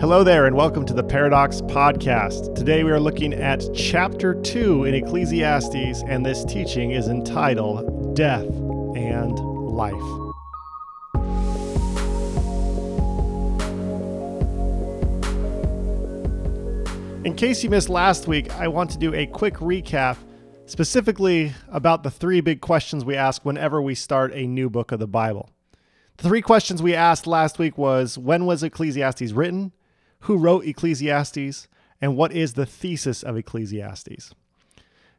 Hello there, and welcome to the Paradox Podcast. Today we are looking at chapter 2 in Ecclesiastes, and this teaching is entitled Death and Life. In case you missed last week, I want to do a quick recap specifically about the three big questions we ask whenever we start a new book of the Bible. The three questions we asked last week was when was Ecclesiastes written? Who wrote Ecclesiastes? And what is the thesis of Ecclesiastes?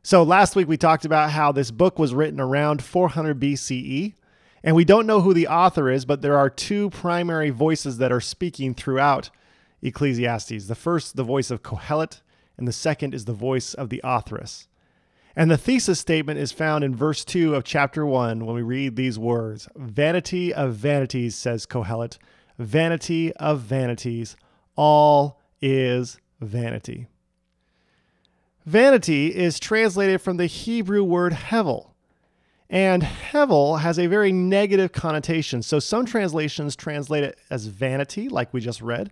So last week we talked about how this book was written around 400 BCE, and we don't know who the author is, but there are two primary voices that are speaking throughout Ecclesiastes. The first, the voice of Kohelet, and the second is the voice of the authoress. And the thesis statement is found in verse 2 of chapter 1 when we read these words Vanity of vanities, says Kohelet, vanity of vanities, all is vanity. Vanity is translated from the Hebrew word hevel. And hevel has a very negative connotation. So some translations translate it as vanity, like we just read,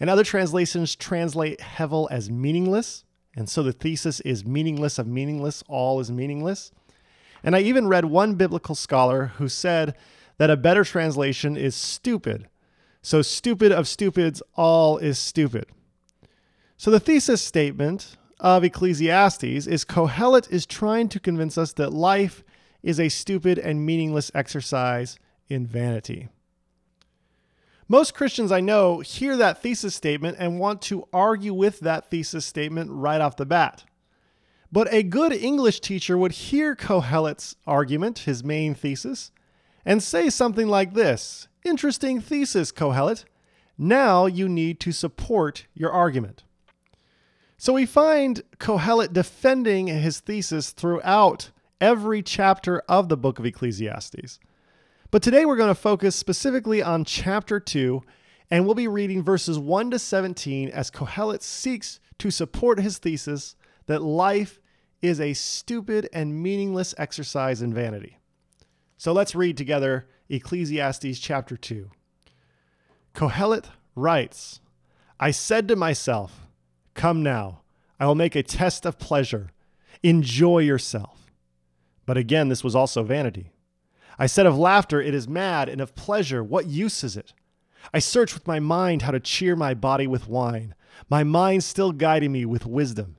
and other translations translate hevel as meaningless. And so the thesis is meaningless of meaningless, all is meaningless. And I even read one biblical scholar who said that a better translation is stupid. So, stupid of stupids, all is stupid. So, the thesis statement of Ecclesiastes is Kohelet is trying to convince us that life is a stupid and meaningless exercise in vanity. Most Christians I know hear that thesis statement and want to argue with that thesis statement right off the bat. But a good English teacher would hear Kohelet's argument, his main thesis, and say something like this Interesting thesis, Kohelet. Now you need to support your argument. So we find Kohelet defending his thesis throughout every chapter of the book of Ecclesiastes. But today we're going to focus specifically on chapter 2, and we'll be reading verses 1 to 17 as Kohelet seeks to support his thesis that life is a stupid and meaningless exercise in vanity. So let's read together Ecclesiastes chapter 2. Kohelet writes, I said to myself, Come now, I will make a test of pleasure. Enjoy yourself. But again, this was also vanity. I said of laughter, it is mad, and of pleasure, what use is it? I searched with my mind how to cheer my body with wine, my mind still guiding me with wisdom,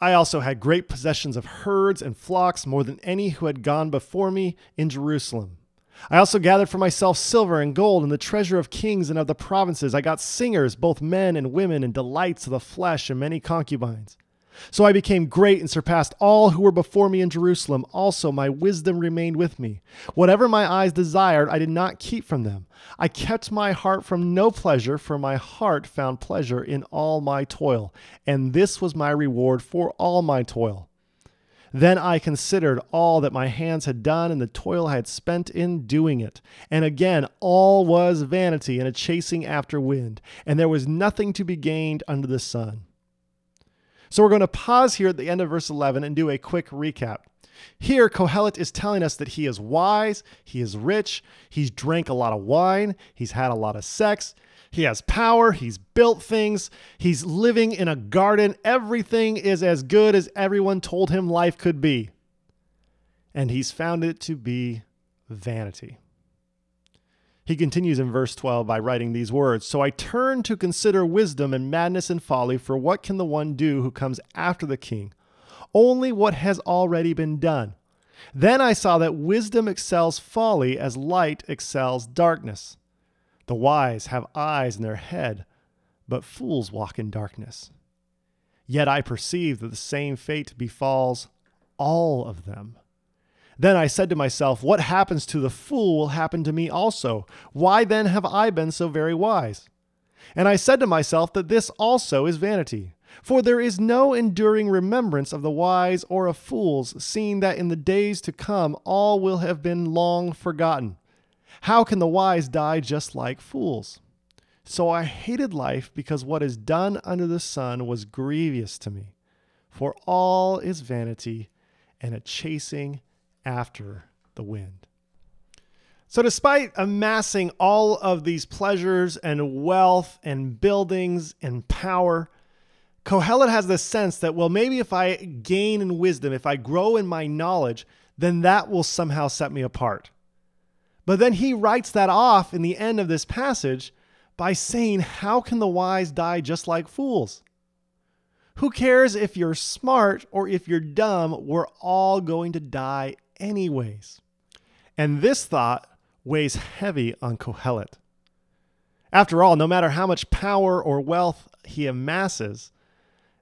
I also had great possessions of herds and flocks, more than any who had gone before me in Jerusalem. I also gathered for myself silver and gold and the treasure of kings and of the provinces. I got singers, both men and women, and delights of the flesh and many concubines. So I became great and surpassed all who were before me in Jerusalem. Also, my wisdom remained with me. Whatever my eyes desired, I did not keep from them. I kept my heart from no pleasure, for my heart found pleasure in all my toil, and this was my reward for all my toil. Then I considered all that my hands had done and the toil I had spent in doing it. And again, all was vanity and a chasing after wind, and there was nothing to be gained under the sun. So we're going to pause here at the end of verse 11 and do a quick recap. Here, Kohelet is telling us that he is wise, he is rich, he's drank a lot of wine, he's had a lot of sex, he has power, he's built things, he's living in a garden. Everything is as good as everyone told him life could be. And he's found it to be vanity. He continues in verse 12 by writing these words So I turn to consider wisdom and madness and folly, for what can the one do who comes after the king? Only what has already been done. Then I saw that wisdom excels folly as light excels darkness. The wise have eyes in their head, but fools walk in darkness. Yet I perceive that the same fate befalls all of them. Then I said to myself, What happens to the fool will happen to me also. Why then have I been so very wise? And I said to myself that this also is vanity. For there is no enduring remembrance of the wise or of fools, seeing that in the days to come all will have been long forgotten. How can the wise die just like fools? So I hated life because what is done under the sun was grievous to me. For all is vanity and a chasing after the wind. So, despite amassing all of these pleasures and wealth and buildings and power, Kohelet has this sense that, well, maybe if I gain in wisdom, if I grow in my knowledge, then that will somehow set me apart. But then he writes that off in the end of this passage by saying, How can the wise die just like fools? Who cares if you're smart or if you're dumb? We're all going to die anyways. And this thought weighs heavy on Kohelet. After all, no matter how much power or wealth he amasses,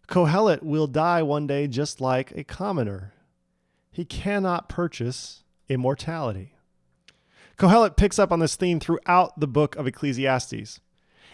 Kohelet will die one day just like a commoner. He cannot purchase immortality. Kohelet picks up on this theme throughout the book of Ecclesiastes.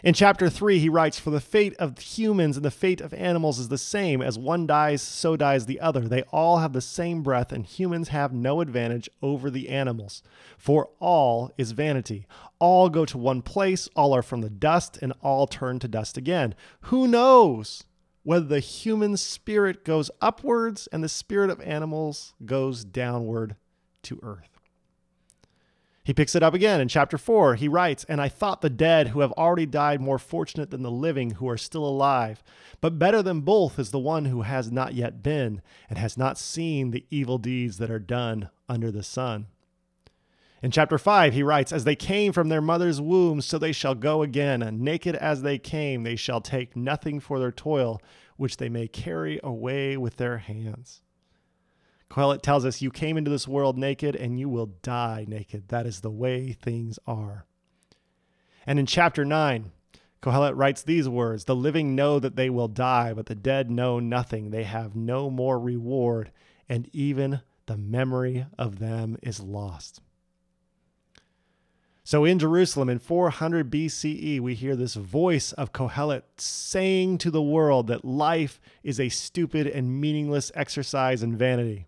In chapter 3, he writes, For the fate of humans and the fate of animals is the same. As one dies, so dies the other. They all have the same breath, and humans have no advantage over the animals. For all is vanity. All go to one place, all are from the dust, and all turn to dust again. Who knows whether the human spirit goes upwards and the spirit of animals goes downward to earth? He picks it up again in chapter 4. He writes, And I thought the dead who have already died more fortunate than the living who are still alive. But better than both is the one who has not yet been and has not seen the evil deeds that are done under the sun. In chapter 5, he writes, As they came from their mother's womb, so they shall go again. And naked as they came, they shall take nothing for their toil, which they may carry away with their hands. Kohelet tells us, You came into this world naked and you will die naked. That is the way things are. And in chapter 9, Kohelet writes these words The living know that they will die, but the dead know nothing. They have no more reward, and even the memory of them is lost. So in Jerusalem in 400 BCE, we hear this voice of Kohelet saying to the world that life is a stupid and meaningless exercise in vanity.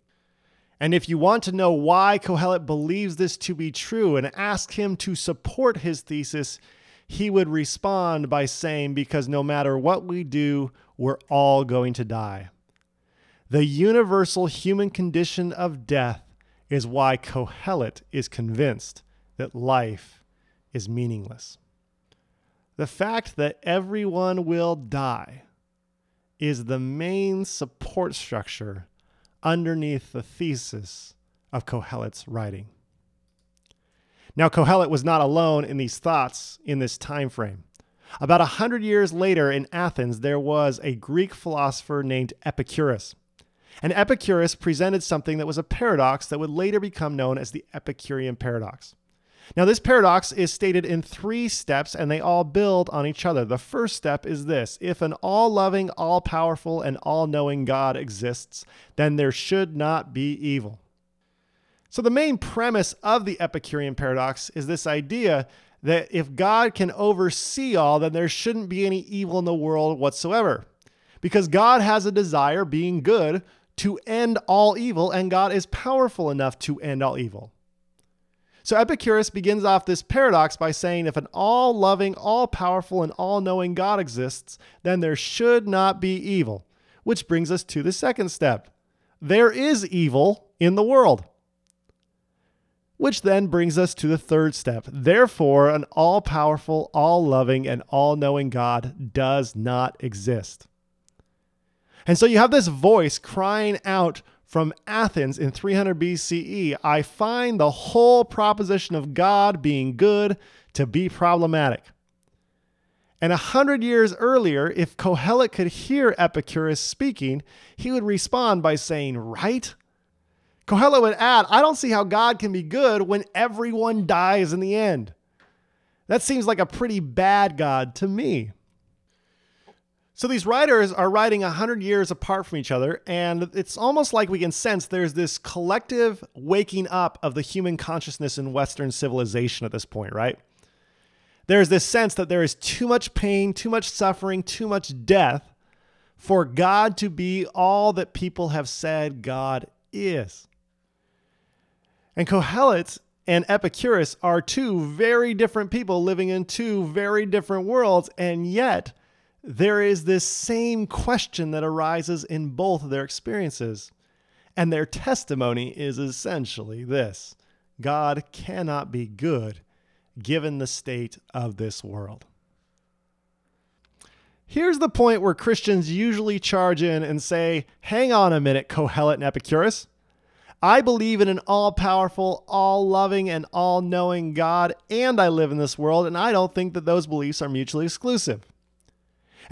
And if you want to know why Kohelet believes this to be true and ask him to support his thesis, he would respond by saying, Because no matter what we do, we're all going to die. The universal human condition of death is why Kohelet is convinced that life is meaningless. The fact that everyone will die is the main support structure underneath the thesis of Kohelet's writing. Now, Kohelet was not alone in these thoughts in this time frame. About a hundred years later in Athens, there was a Greek philosopher named Epicurus. And Epicurus presented something that was a paradox that would later become known as the Epicurean paradox. Now, this paradox is stated in three steps and they all build on each other. The first step is this if an all loving, all powerful, and all knowing God exists, then there should not be evil. So, the main premise of the Epicurean paradox is this idea that if God can oversee all, then there shouldn't be any evil in the world whatsoever. Because God has a desire, being good, to end all evil, and God is powerful enough to end all evil. So Epicurus begins off this paradox by saying if an all loving, all powerful, and all knowing God exists, then there should not be evil. Which brings us to the second step there is evil in the world. Which then brings us to the third step. Therefore, an all powerful, all loving, and all knowing God does not exist. And so you have this voice crying out from Athens in 300 BCE, I find the whole proposition of God being good to be problematic. And a hundred years earlier, if Kohelet could hear Epicurus speaking, he would respond by saying, Right? Kohelet would add, I don't see how God can be good when everyone dies in the end. That seems like a pretty bad God to me. So these writers are writing 100 years apart from each other, and it's almost like we can sense there's this collective waking up of the human consciousness in Western civilization at this point, right? There's this sense that there is too much pain, too much suffering, too much death for God to be all that people have said God is. And Kohelet and Epicurus are two very different people living in two very different worlds, and yet there is this same question that arises in both of their experiences. And their testimony is essentially this God cannot be good given the state of this world. Here's the point where Christians usually charge in and say, Hang on a minute, Kohelet and Epicurus. I believe in an all powerful, all loving, and all knowing God, and I live in this world, and I don't think that those beliefs are mutually exclusive.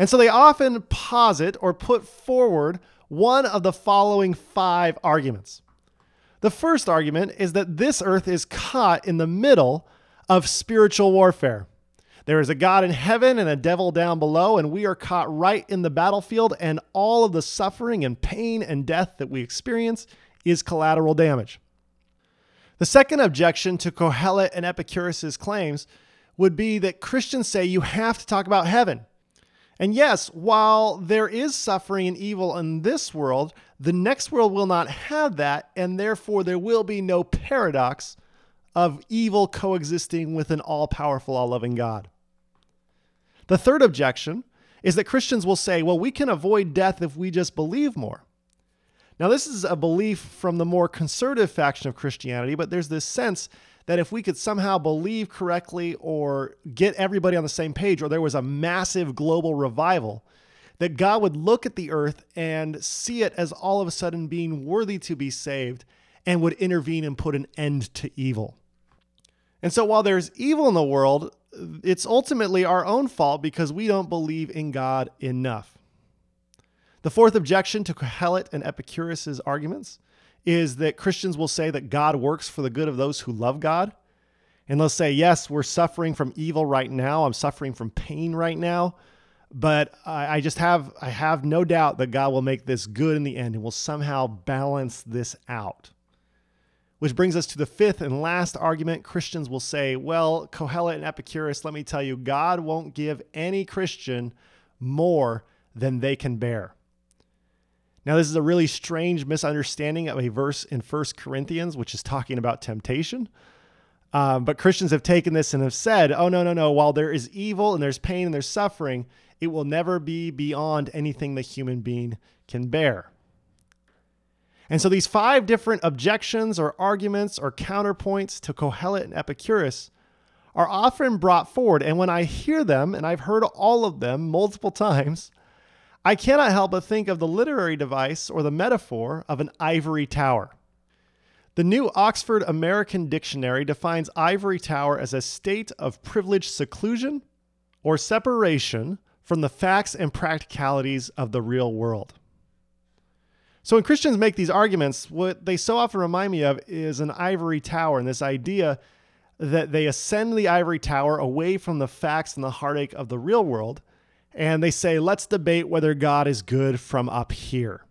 And so they often posit or put forward one of the following five arguments. The first argument is that this earth is caught in the middle of spiritual warfare. There is a God in heaven and a devil down below, and we are caught right in the battlefield, and all of the suffering and pain and death that we experience is collateral damage. The second objection to Kohelet and Epicurus' claims would be that Christians say you have to talk about heaven. And yes, while there is suffering and evil in this world, the next world will not have that, and therefore there will be no paradox of evil coexisting with an all powerful, all loving God. The third objection is that Christians will say, well, we can avoid death if we just believe more. Now, this is a belief from the more conservative faction of Christianity, but there's this sense that if we could somehow believe correctly or get everybody on the same page, or there was a massive global revival, that God would look at the earth and see it as all of a sudden being worthy to be saved and would intervene and put an end to evil. And so while there's evil in the world, it's ultimately our own fault because we don't believe in God enough. The fourth objection to Kohelet and Epicurus' arguments is that Christians will say that God works for the good of those who love God. And they'll say, yes, we're suffering from evil right now. I'm suffering from pain right now. But I, I just have I have no doubt that God will make this good in the end and will somehow balance this out. Which brings us to the fifth and last argument. Christians will say, well, Kohelet and Epicurus, let me tell you, God won't give any Christian more than they can bear. Now, this is a really strange misunderstanding of a verse in First Corinthians, which is talking about temptation. Um, but Christians have taken this and have said, oh, no, no, no. While there is evil and there's pain and there's suffering, it will never be beyond anything the human being can bear. And so these five different objections or arguments or counterpoints to Kohelet and Epicurus are often brought forward. And when I hear them, and I've heard all of them multiple times, I cannot help but think of the literary device or the metaphor of an ivory tower. The new Oxford American Dictionary defines ivory tower as a state of privileged seclusion or separation from the facts and practicalities of the real world. So when Christians make these arguments, what they so often remind me of is an ivory tower and this idea that they ascend the ivory tower away from the facts and the heartache of the real world. And they say, let's debate whether God is good from up here.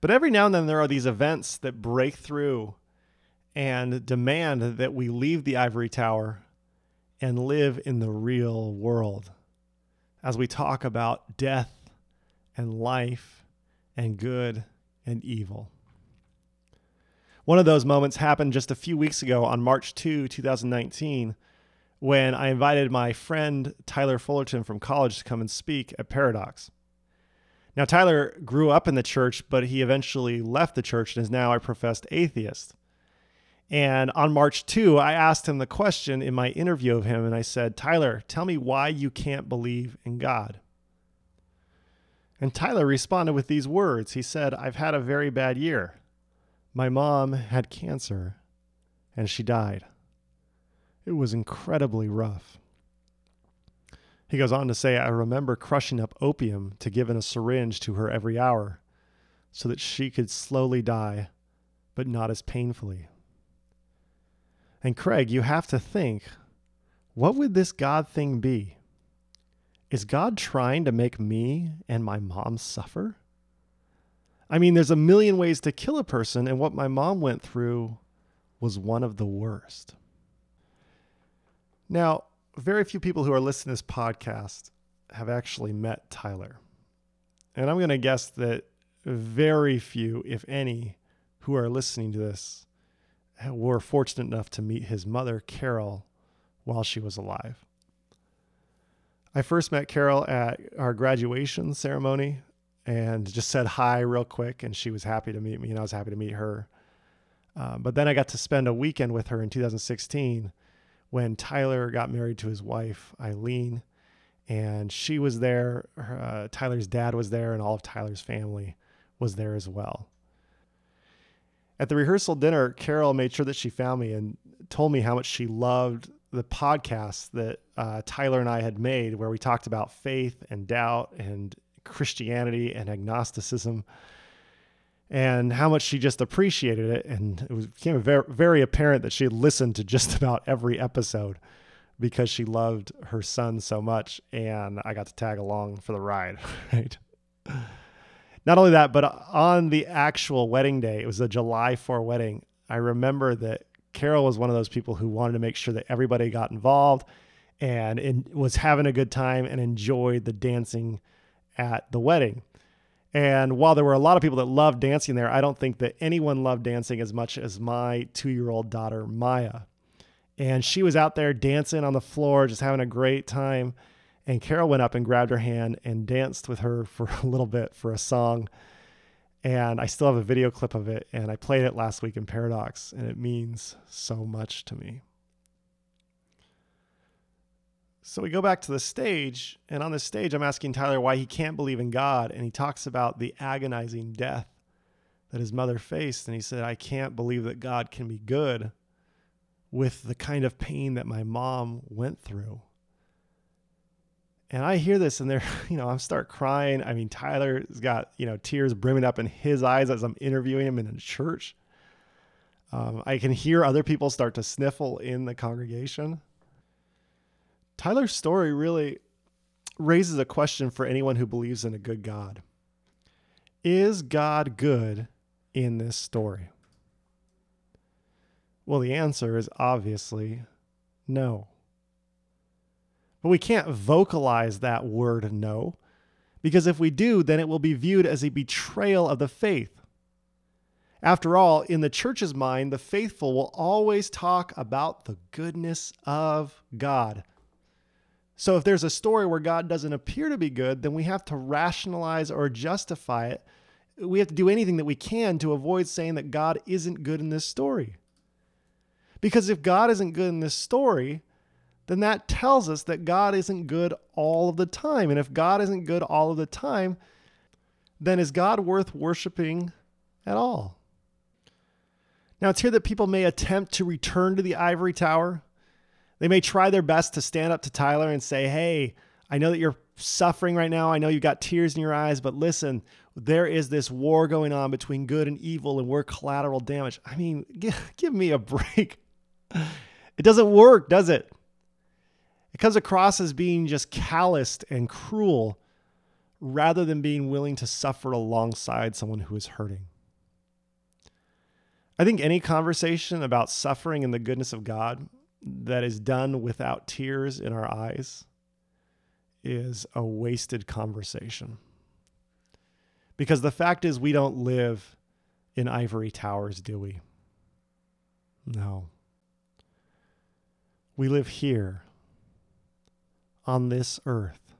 But every now and then there are these events that break through and demand that we leave the ivory tower and live in the real world as we talk about death and life and good and evil. One of those moments happened just a few weeks ago on March 2, 2019, when I invited my friend Tyler Fullerton from college to come and speak at Paradox. Now, Tyler grew up in the church, but he eventually left the church and is now a professed atheist. And on March 2, I asked him the question in my interview of him, and I said, Tyler, tell me why you can't believe in God. And Tyler responded with these words. He said, I've had a very bad year. My mom had cancer and she died. It was incredibly rough. He goes on to say, I remember crushing up opium to give in a syringe to her every hour so that she could slowly die, but not as painfully. And Craig, you have to think what would this God thing be? is God trying to make me and my mom suffer? I mean, there's a million ways to kill a person, and what my mom went through was one of the worst. Now, very few people who are listening to this podcast have actually met Tyler. And I'm going to guess that very few, if any, who are listening to this were fortunate enough to meet his mother, Carol, while she was alive. I first met Carol at our graduation ceremony and just said hi real quick, and she was happy to meet me, and I was happy to meet her. Uh, but then I got to spend a weekend with her in 2016 when Tyler got married to his wife, Eileen, and she was there. Uh, Tyler's dad was there, and all of Tyler's family was there as well. At the rehearsal dinner, Carol made sure that she found me and told me how much she loved the podcast that uh, Tyler and I had made, where we talked about faith and doubt and Christianity and agnosticism and how much she just appreciated it. And it was, became very, very apparent that she listened to just about every episode because she loved her son so much. And I got to tag along for the ride, right? Not only that, but on the actual wedding day, it was a July 4 wedding. I remember that Carol was one of those people who wanted to make sure that everybody got involved and was having a good time and enjoyed the dancing at the wedding. And while there were a lot of people that loved dancing there, I don't think that anyone loved dancing as much as my two year old daughter, Maya. And she was out there dancing on the floor, just having a great time. And Carol went up and grabbed her hand and danced with her for a little bit for a song. And I still have a video clip of it. And I played it last week in Paradox, and it means so much to me. So we go back to the stage, and on the stage, I'm asking Tyler why he can't believe in God. And he talks about the agonizing death that his mother faced. And he said, I can't believe that God can be good with the kind of pain that my mom went through. And I hear this and there, you know, I start crying. I mean, Tyler's got, you know, tears brimming up in his eyes as I'm interviewing him in a church. Um, I can hear other people start to sniffle in the congregation. Tyler's story really raises a question for anyone who believes in a good God. Is God good in this story? Well, the answer is obviously no. But we can't vocalize that word no, because if we do, then it will be viewed as a betrayal of the faith. After all, in the church's mind, the faithful will always talk about the goodness of God. So if there's a story where God doesn't appear to be good, then we have to rationalize or justify it. We have to do anything that we can to avoid saying that God isn't good in this story. Because if God isn't good in this story, then that tells us that God isn't good all of the time. And if God isn't good all of the time, then is God worth worshiping at all? Now, it's here that people may attempt to return to the ivory tower they may try their best to stand up to Tyler and say, Hey, I know that you're suffering right now. I know you've got tears in your eyes, but listen, there is this war going on between good and evil, and we're collateral damage. I mean, give, give me a break. It doesn't work, does it? It comes across as being just calloused and cruel rather than being willing to suffer alongside someone who is hurting. I think any conversation about suffering and the goodness of God that is done without tears in our eyes is a wasted conversation. Because the fact is, we don't live in ivory towers, do we? No. We live here on this earth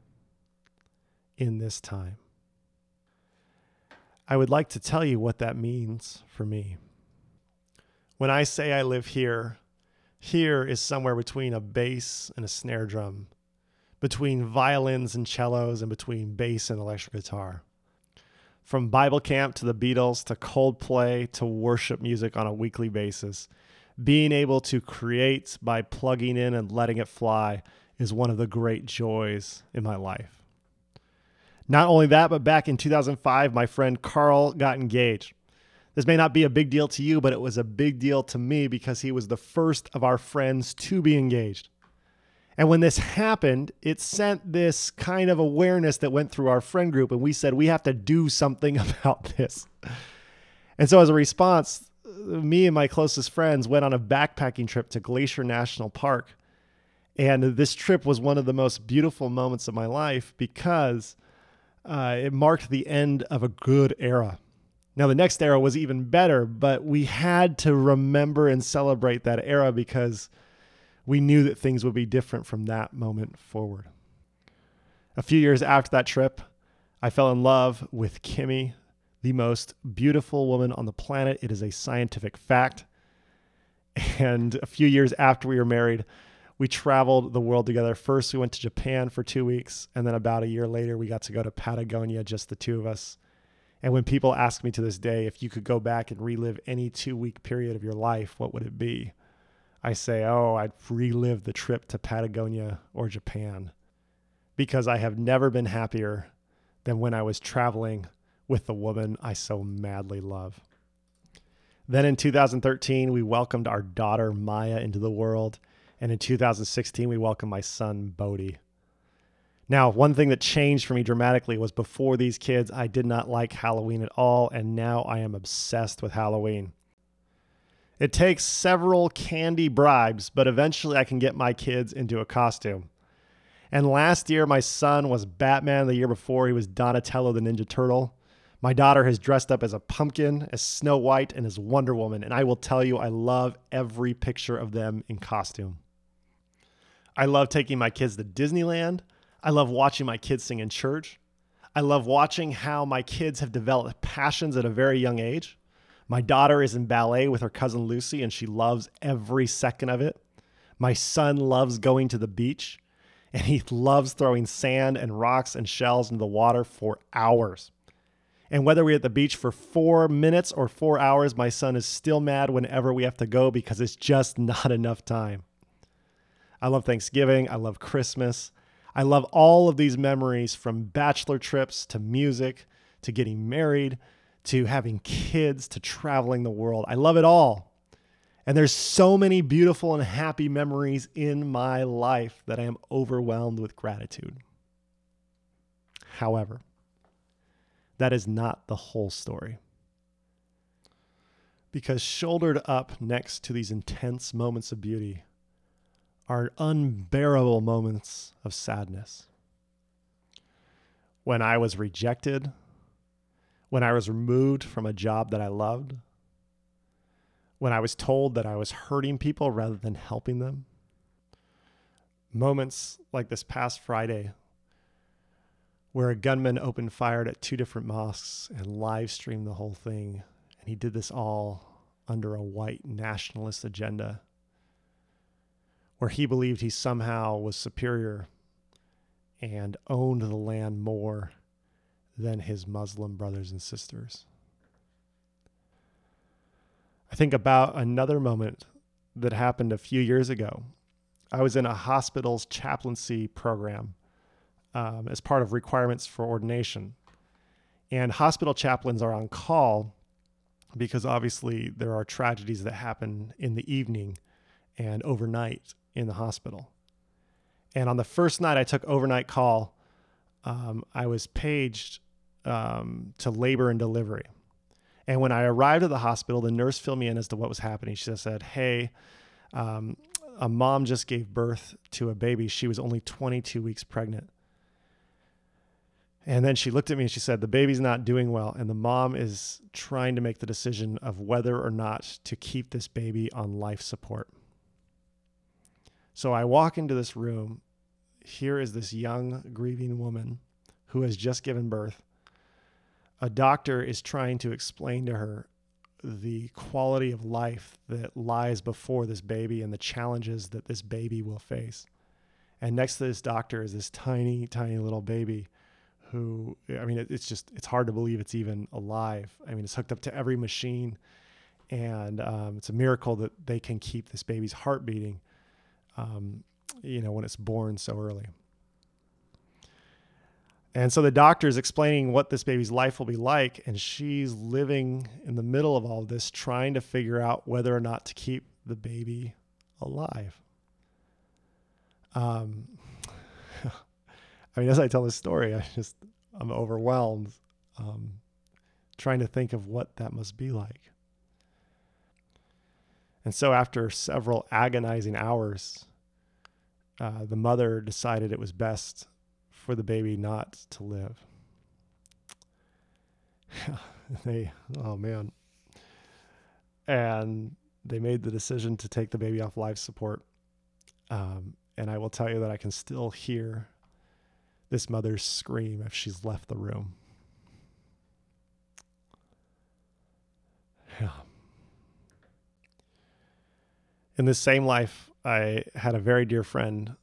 in this time. I would like to tell you what that means for me. When I say I live here, here is somewhere between a bass and a snare drum, between violins and cellos, and between bass and electric guitar. From Bible camp to the Beatles to Coldplay to worship music on a weekly basis, being able to create by plugging in and letting it fly is one of the great joys in my life. Not only that, but back in 2005, my friend Carl got engaged. This may not be a big deal to you, but it was a big deal to me because he was the first of our friends to be engaged. And when this happened, it sent this kind of awareness that went through our friend group, and we said, we have to do something about this. And so, as a response, me and my closest friends went on a backpacking trip to Glacier National Park. And this trip was one of the most beautiful moments of my life because uh, it marked the end of a good era. Now, the next era was even better, but we had to remember and celebrate that era because we knew that things would be different from that moment forward. A few years after that trip, I fell in love with Kimmy, the most beautiful woman on the planet. It is a scientific fact. And a few years after we were married, we traveled the world together. First, we went to Japan for two weeks. And then about a year later, we got to go to Patagonia, just the two of us. And when people ask me to this day if you could go back and relive any two week period of your life, what would it be? I say, oh, I'd relive the trip to Patagonia or Japan because I have never been happier than when I was traveling with the woman I so madly love. Then in 2013, we welcomed our daughter Maya into the world. And in 2016, we welcomed my son Bodhi. Now, one thing that changed for me dramatically was before these kids, I did not like Halloween at all, and now I am obsessed with Halloween. It takes several candy bribes, but eventually I can get my kids into a costume. And last year, my son was Batman. The year before, he was Donatello the Ninja Turtle. My daughter has dressed up as a pumpkin, as Snow White, and as Wonder Woman. And I will tell you, I love every picture of them in costume. I love taking my kids to Disneyland. I love watching my kids sing in church. I love watching how my kids have developed passions at a very young age. My daughter is in ballet with her cousin Lucy, and she loves every second of it. My son loves going to the beach, and he loves throwing sand and rocks and shells into the water for hours. And whether we're at the beach for four minutes or four hours, my son is still mad whenever we have to go because it's just not enough time. I love Thanksgiving. I love Christmas. I love all of these memories from bachelor trips to music to getting married to having kids to traveling the world. I love it all. And there's so many beautiful and happy memories in my life that I am overwhelmed with gratitude. However, that is not the whole story. Because shouldered up next to these intense moments of beauty are unbearable moments of sadness. When I was rejected, when I was removed from a job that I loved, when I was told that I was hurting people rather than helping them. Moments like this past Friday, where a gunman opened fire at two different mosques and live streamed the whole thing. And he did this all under a white nationalist agenda where he believed he somehow was superior and owned the land more than his Muslim brothers and sisters. I think about another moment that happened a few years ago. I was in a hospital's chaplaincy program um, as part of requirements for ordination. And hospital chaplains are on call because obviously there are tragedies that happen in the evening and overnight in the hospital. And on the first night I took overnight call, um, I was paged um, to labor and delivery. And when I arrived at the hospital, the nurse filled me in as to what was happening. She said, Hey, um, a mom just gave birth to a baby. She was only 22 weeks pregnant. And then she looked at me and she said, The baby's not doing well. And the mom is trying to make the decision of whether or not to keep this baby on life support. So I walk into this room. Here is this young, grieving woman who has just given birth. A doctor is trying to explain to her the quality of life that lies before this baby and the challenges that this baby will face. And next to this doctor is this tiny, tiny little baby who, I mean, it's just, it's hard to believe it's even alive. I mean, it's hooked up to every machine. And um, it's a miracle that they can keep this baby's heart beating um, you know, when it's born so early. And so the doctor is explaining what this baby's life will be like, and she's living in the middle of all of this, trying to figure out whether or not to keep the baby alive. Um, I mean, as I tell this story, I just I'm overwhelmed, um, trying to think of what that must be like. And so, after several agonizing hours, uh, the mother decided it was best for the baby not to live. they, oh man. And they made the decision to take the baby off life support. Um, and I will tell you that I can still hear this mother's scream if she's left the room. Yeah. In this same life, I had a very dear friend.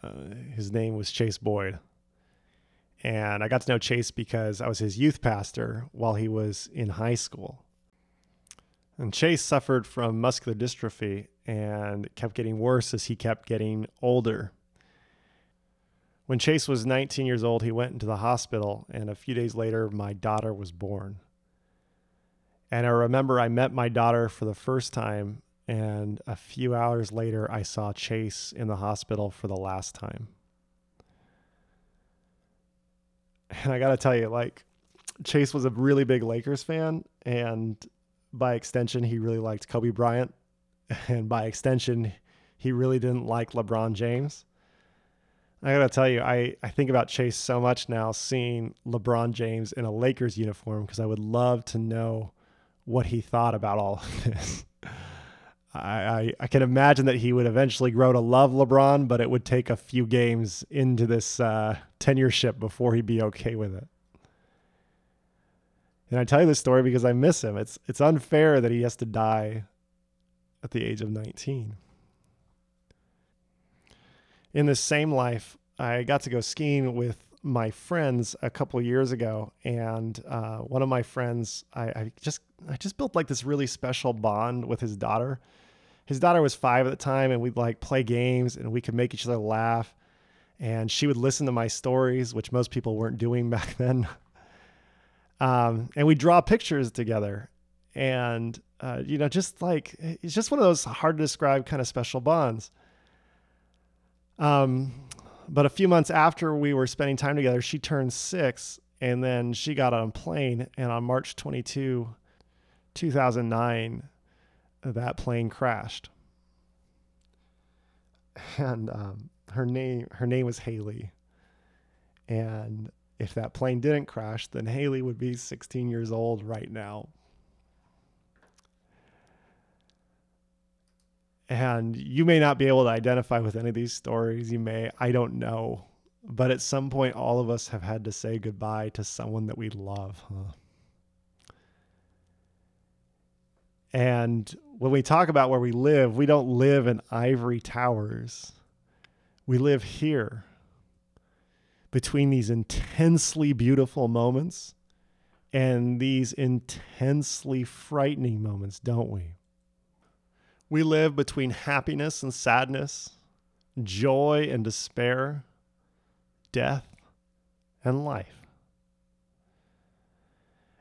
Uh, his name was Chase Boyd. And I got to know Chase because I was his youth pastor while he was in high school. And Chase suffered from muscular dystrophy and kept getting worse as he kept getting older. When Chase was 19 years old, he went into the hospital, and a few days later, my daughter was born. And I remember I met my daughter for the first time, and a few hours later, I saw Chase in the hospital for the last time. And I got to tell you, like, Chase was a really big Lakers fan, and by extension, he really liked Kobe Bryant. And by extension, he really didn't like LeBron James. I gotta tell you, I, I think about Chase so much now seeing LeBron James in a Lakers uniform because I would love to know what he thought about all of this. I, I, can imagine that he would eventually grow to love LeBron, but it would take a few games into this uh, tenureship before he'd be okay with it. And I tell you this story because I miss him. It's it's unfair that he has to die at the age of 19. In this same life, I got to go skiing with my friends a couple years ago, and uh, one of my friends, I, I just I just built like this really special bond with his daughter. His daughter was five at the time, and we'd like play games, and we could make each other laugh. And she would listen to my stories, which most people weren't doing back then. Um, and we draw pictures together, and uh, you know, just like it's just one of those hard to describe kind of special bonds. Um, but a few months after we were spending time together, she turned six, and then she got on a plane, and on March 22, 2009, that plane crashed. And um, her name her name was Haley, and if that plane didn't crash, then Haley would be 16 years old right now. And you may not be able to identify with any of these stories. You may, I don't know. But at some point, all of us have had to say goodbye to someone that we love. Huh? And when we talk about where we live, we don't live in ivory towers. We live here between these intensely beautiful moments and these intensely frightening moments, don't we? We live between happiness and sadness, joy and despair, death and life.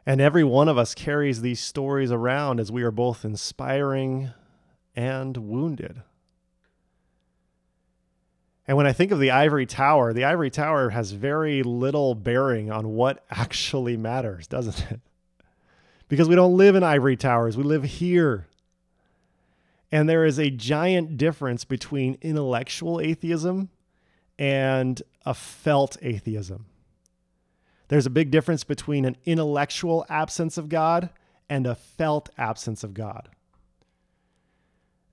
And every one of us carries these stories around as we are both inspiring and wounded. And when I think of the ivory tower, the ivory tower has very little bearing on what actually matters, doesn't it? Because we don't live in ivory towers, we live here. And there is a giant difference between intellectual atheism and a felt atheism. There's a big difference between an intellectual absence of God and a felt absence of God.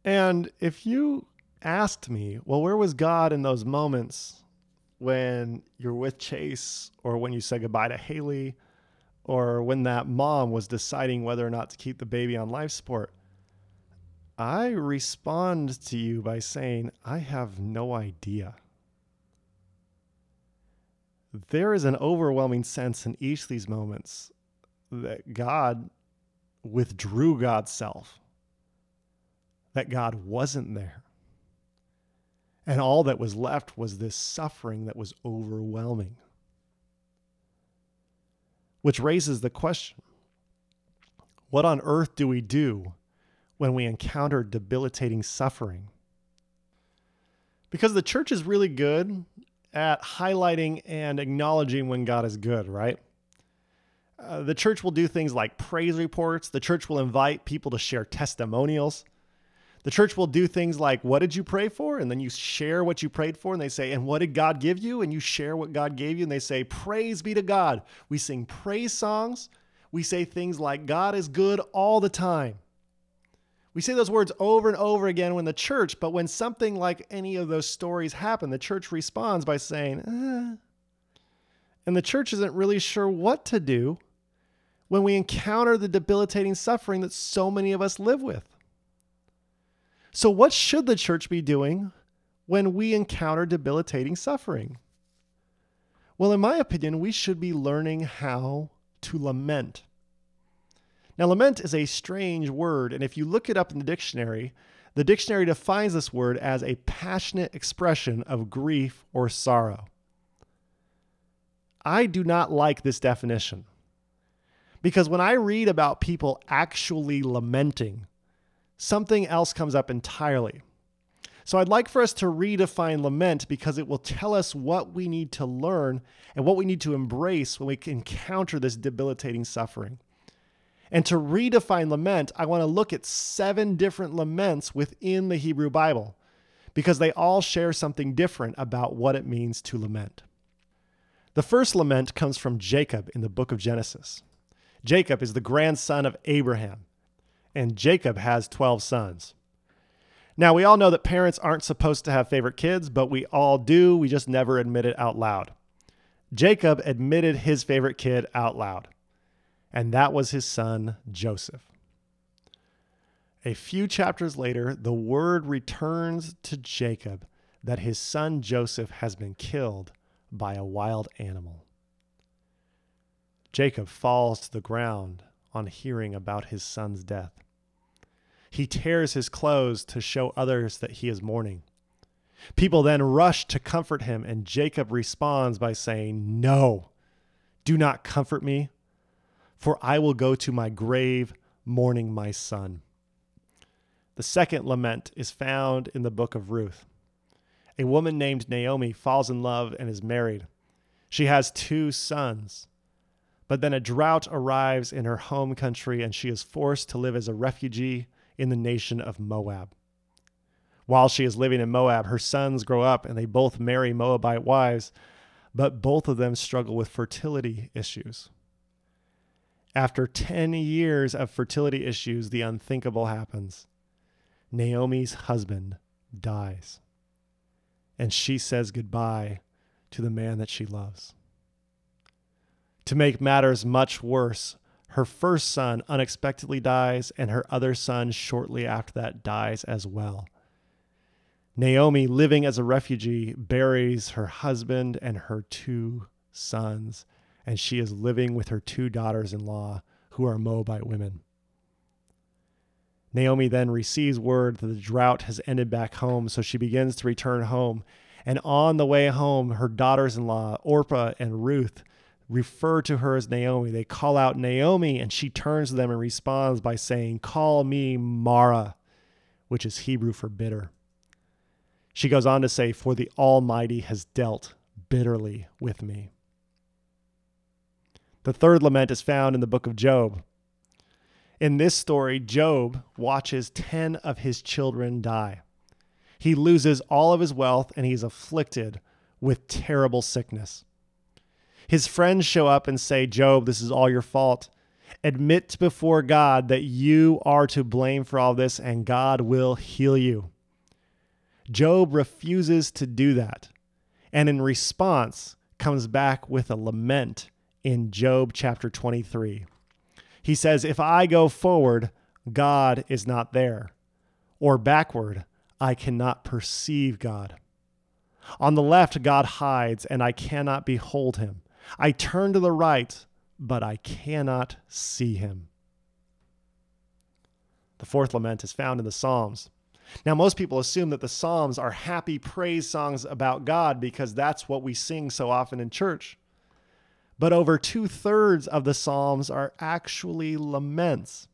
And if you asked me, well, where was God in those moments when you're with Chase or when you said goodbye to Haley or when that mom was deciding whether or not to keep the baby on life support? I respond to you by saying, I have no idea. There is an overwhelming sense in each of these moments that God withdrew God's self, that God wasn't there. And all that was left was this suffering that was overwhelming. Which raises the question what on earth do we do when we encounter debilitating suffering? Because the church is really good at highlighting and acknowledging when God is good, right? Uh, the church will do things like praise reports. The church will invite people to share testimonials. The church will do things like, What did you pray for? And then you share what you prayed for. And they say, And what did God give you? And you share what God gave you. And they say, Praise be to God. We sing praise songs. we say things like, God is good all the time. We say those words over and over again when the church, but when something like any of those stories happen, the church responds by saying, eh. and the church isn't really sure what to do when we encounter the debilitating suffering that so many of us live with. So, what should the church be doing when we encounter debilitating suffering? Well, in my opinion, we should be learning how to lament. Now, lament is a strange word, and if you look it up in the dictionary, the dictionary defines this word as a passionate expression of grief or sorrow. I do not like this definition because when I read about people actually lamenting, something else comes up entirely. So I'd like for us to redefine lament because it will tell us what we need to learn and what we need to embrace when we encounter this debilitating suffering. And to redefine lament, I want to look at seven different laments within the Hebrew Bible because they all share something different about what it means to lament. The first lament comes from Jacob in the book of Genesis. Jacob is the grandson of Abraham, and Jacob has 12 sons. Now, we all know that parents aren't supposed to have favorite kids, but we all do. We just never admit it out loud. Jacob admitted his favorite kid out loud, and that was his son, Joseph. A few chapters later, the word returns to Jacob that his son Joseph has been killed by a wild animal. Jacob falls to the ground on hearing about his son's death. He tears his clothes to show others that he is mourning. People then rush to comfort him, and Jacob responds by saying, No, do not comfort me, for I will go to my grave mourning my son. The second lament is found in the book of Ruth. A woman named Naomi falls in love and is married. She has two sons. But then a drought arrives in her home country, and she is forced to live as a refugee in the nation of Moab. While she is living in Moab, her sons grow up and they both marry Moabite wives, but both of them struggle with fertility issues. After 10 years of fertility issues, the unthinkable happens. Naomi's husband dies, and she says goodbye to the man that she loves. To make matters much worse, her first son unexpectedly dies, and her other son, shortly after that, dies as well. Naomi, living as a refugee, buries her husband and her two sons, and she is living with her two daughters in law, who are Moabite women. Naomi then receives word that the drought has ended back home, so she begins to return home. And on the way home, her daughters in law, Orpah and Ruth, refer to her as Naomi. They call out Naomi, and she turns to them and responds by saying, Call me Mara, which is Hebrew for bitter. She goes on to say, For the Almighty has dealt bitterly with me. The third lament is found in the book of Job. In this story, Job watches 10 of his children die. He loses all of his wealth and he's afflicted with terrible sickness. His friends show up and say, Job, this is all your fault. Admit before God that you are to blame for all this, and God will heal you. Job refuses to do that. And in response, comes back with a lament in Job chapter 23. He says, If I go forward, God is not there, or backward, I cannot perceive God. On the left, God hides, and I cannot behold him. I turn to the right, but I cannot see him. The fourth lament is found in the Psalms. Now, most people assume that the Psalms are happy praise songs about God because that's what we sing so often in church. But over two thirds of the Psalms are actually laments.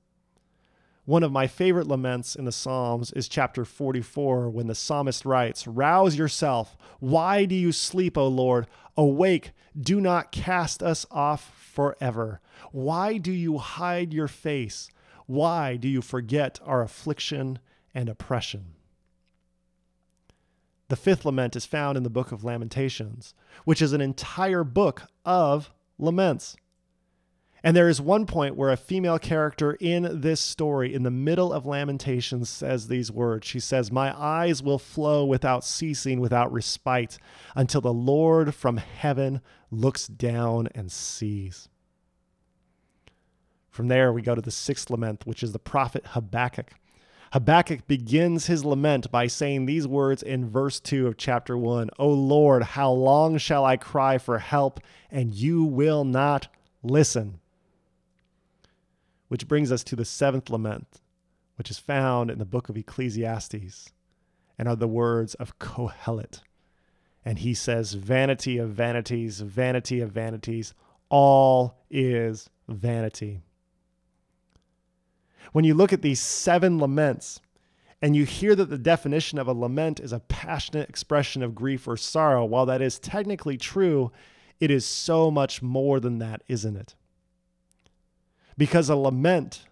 One of my favorite laments in the Psalms is chapter 44 when the psalmist writes, Rouse yourself. Why do you sleep, O Lord? Awake. Do not cast us off forever. Why do you hide your face? Why do you forget our affliction and oppression? The fifth lament is found in the book of Lamentations, which is an entire book of laments. And there is one point where a female character in this story, in the middle of Lamentations, says these words. She says, My eyes will flow without ceasing, without respite, until the Lord from heaven looks down and sees. From there, we go to the sixth lament, which is the prophet Habakkuk. Habakkuk begins his lament by saying these words in verse 2 of chapter 1 O Lord, how long shall I cry for help, and you will not listen? Which brings us to the seventh lament, which is found in the book of Ecclesiastes and are the words of Kohelet. And he says, Vanity of vanities, vanity of vanities, all is vanity. When you look at these seven laments, and you hear that the definition of a lament is a passionate expression of grief or sorrow, while that is technically true, it is so much more than that, isn't it? Because a lament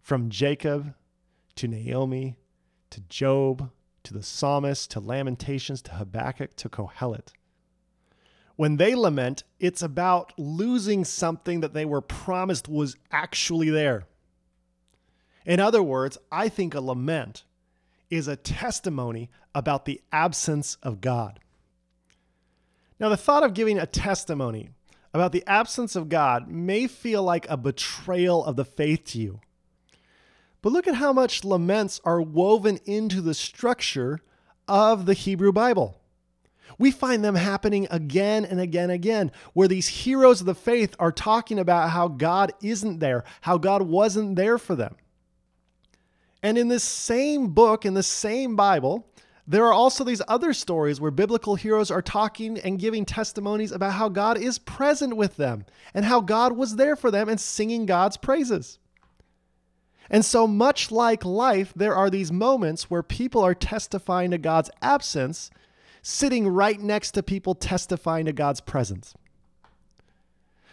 from Jacob to Naomi to Job to the psalmist to Lamentations to Habakkuk to Kohelet. When they lament, it's about losing something that they were promised was actually there. In other words, I think a lament is a testimony about the absence of God. Now, the thought of giving a testimony about the absence of God may feel like a betrayal of the faith to you. But look at how much laments are woven into the structure of the Hebrew Bible. We find them happening again and again and again, where these heroes of the faith are talking about how God isn't there, how God wasn't there for them. And in this same book, in the same Bible, there are also these other stories where biblical heroes are talking and giving testimonies about how God is present with them and how God was there for them and singing God's praises. And so, much like life, there are these moments where people are testifying to God's absence, sitting right next to people testifying to God's presence.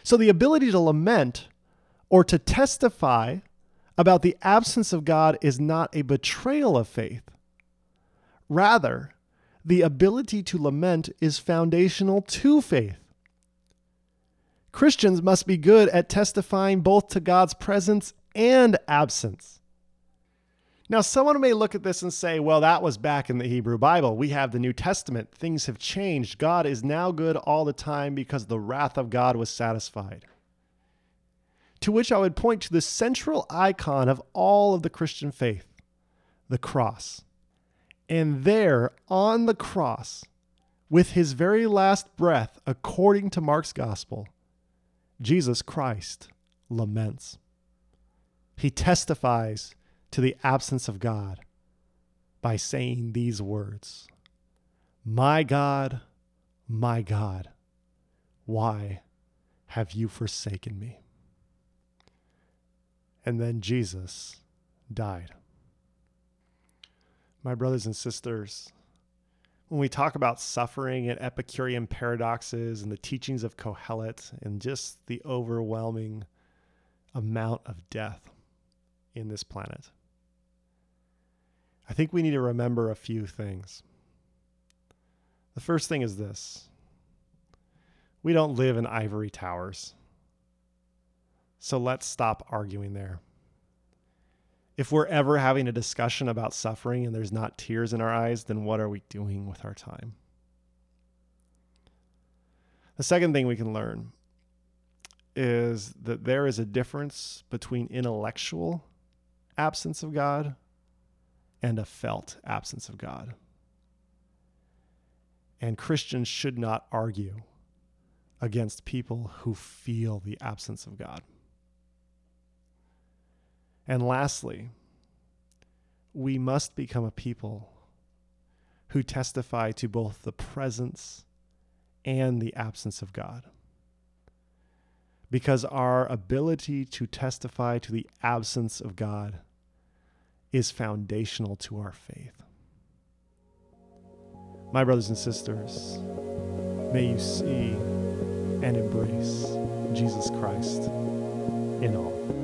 So, the ability to lament or to testify about the absence of God is not a betrayal of faith Rather, the ability to lament is foundational to faith. Christians must be good at testifying both to God's presence and absence. Now, someone may look at this and say, well, that was back in the Hebrew Bible. We have the New Testament. Things have changed. God is now good all the time because the wrath of God was satisfied. To which I would point to the central icon of all of the Christian faith the cross. And there on the cross, with his very last breath, according to Mark's gospel, Jesus Christ laments. He testifies to the absence of God by saying these words My God, my God, why have you forsaken me? And then Jesus died my brothers and sisters, when we talk about suffering and Epicurean paradoxes and the teachings of Kohelet and just the overwhelming amount of death in this planet, I think we need to remember a few things. The first thing is this we don't live in ivory towers. So let's stop arguing there if we're ever having a discussion about suffering and there's not tears in our eyes, then what are we doing with our time? The second thing we can learn is that there is a difference between intellectual absence of God and a felt absence of God. And Christians should not argue against people who feel the absence of God. And lastly, we must become a people who testify to both the presence and the absence of God. Because our ability to testify to the absence of God is foundational to our faith. My brothers and sisters, may you see and embrace Jesus Christ in all.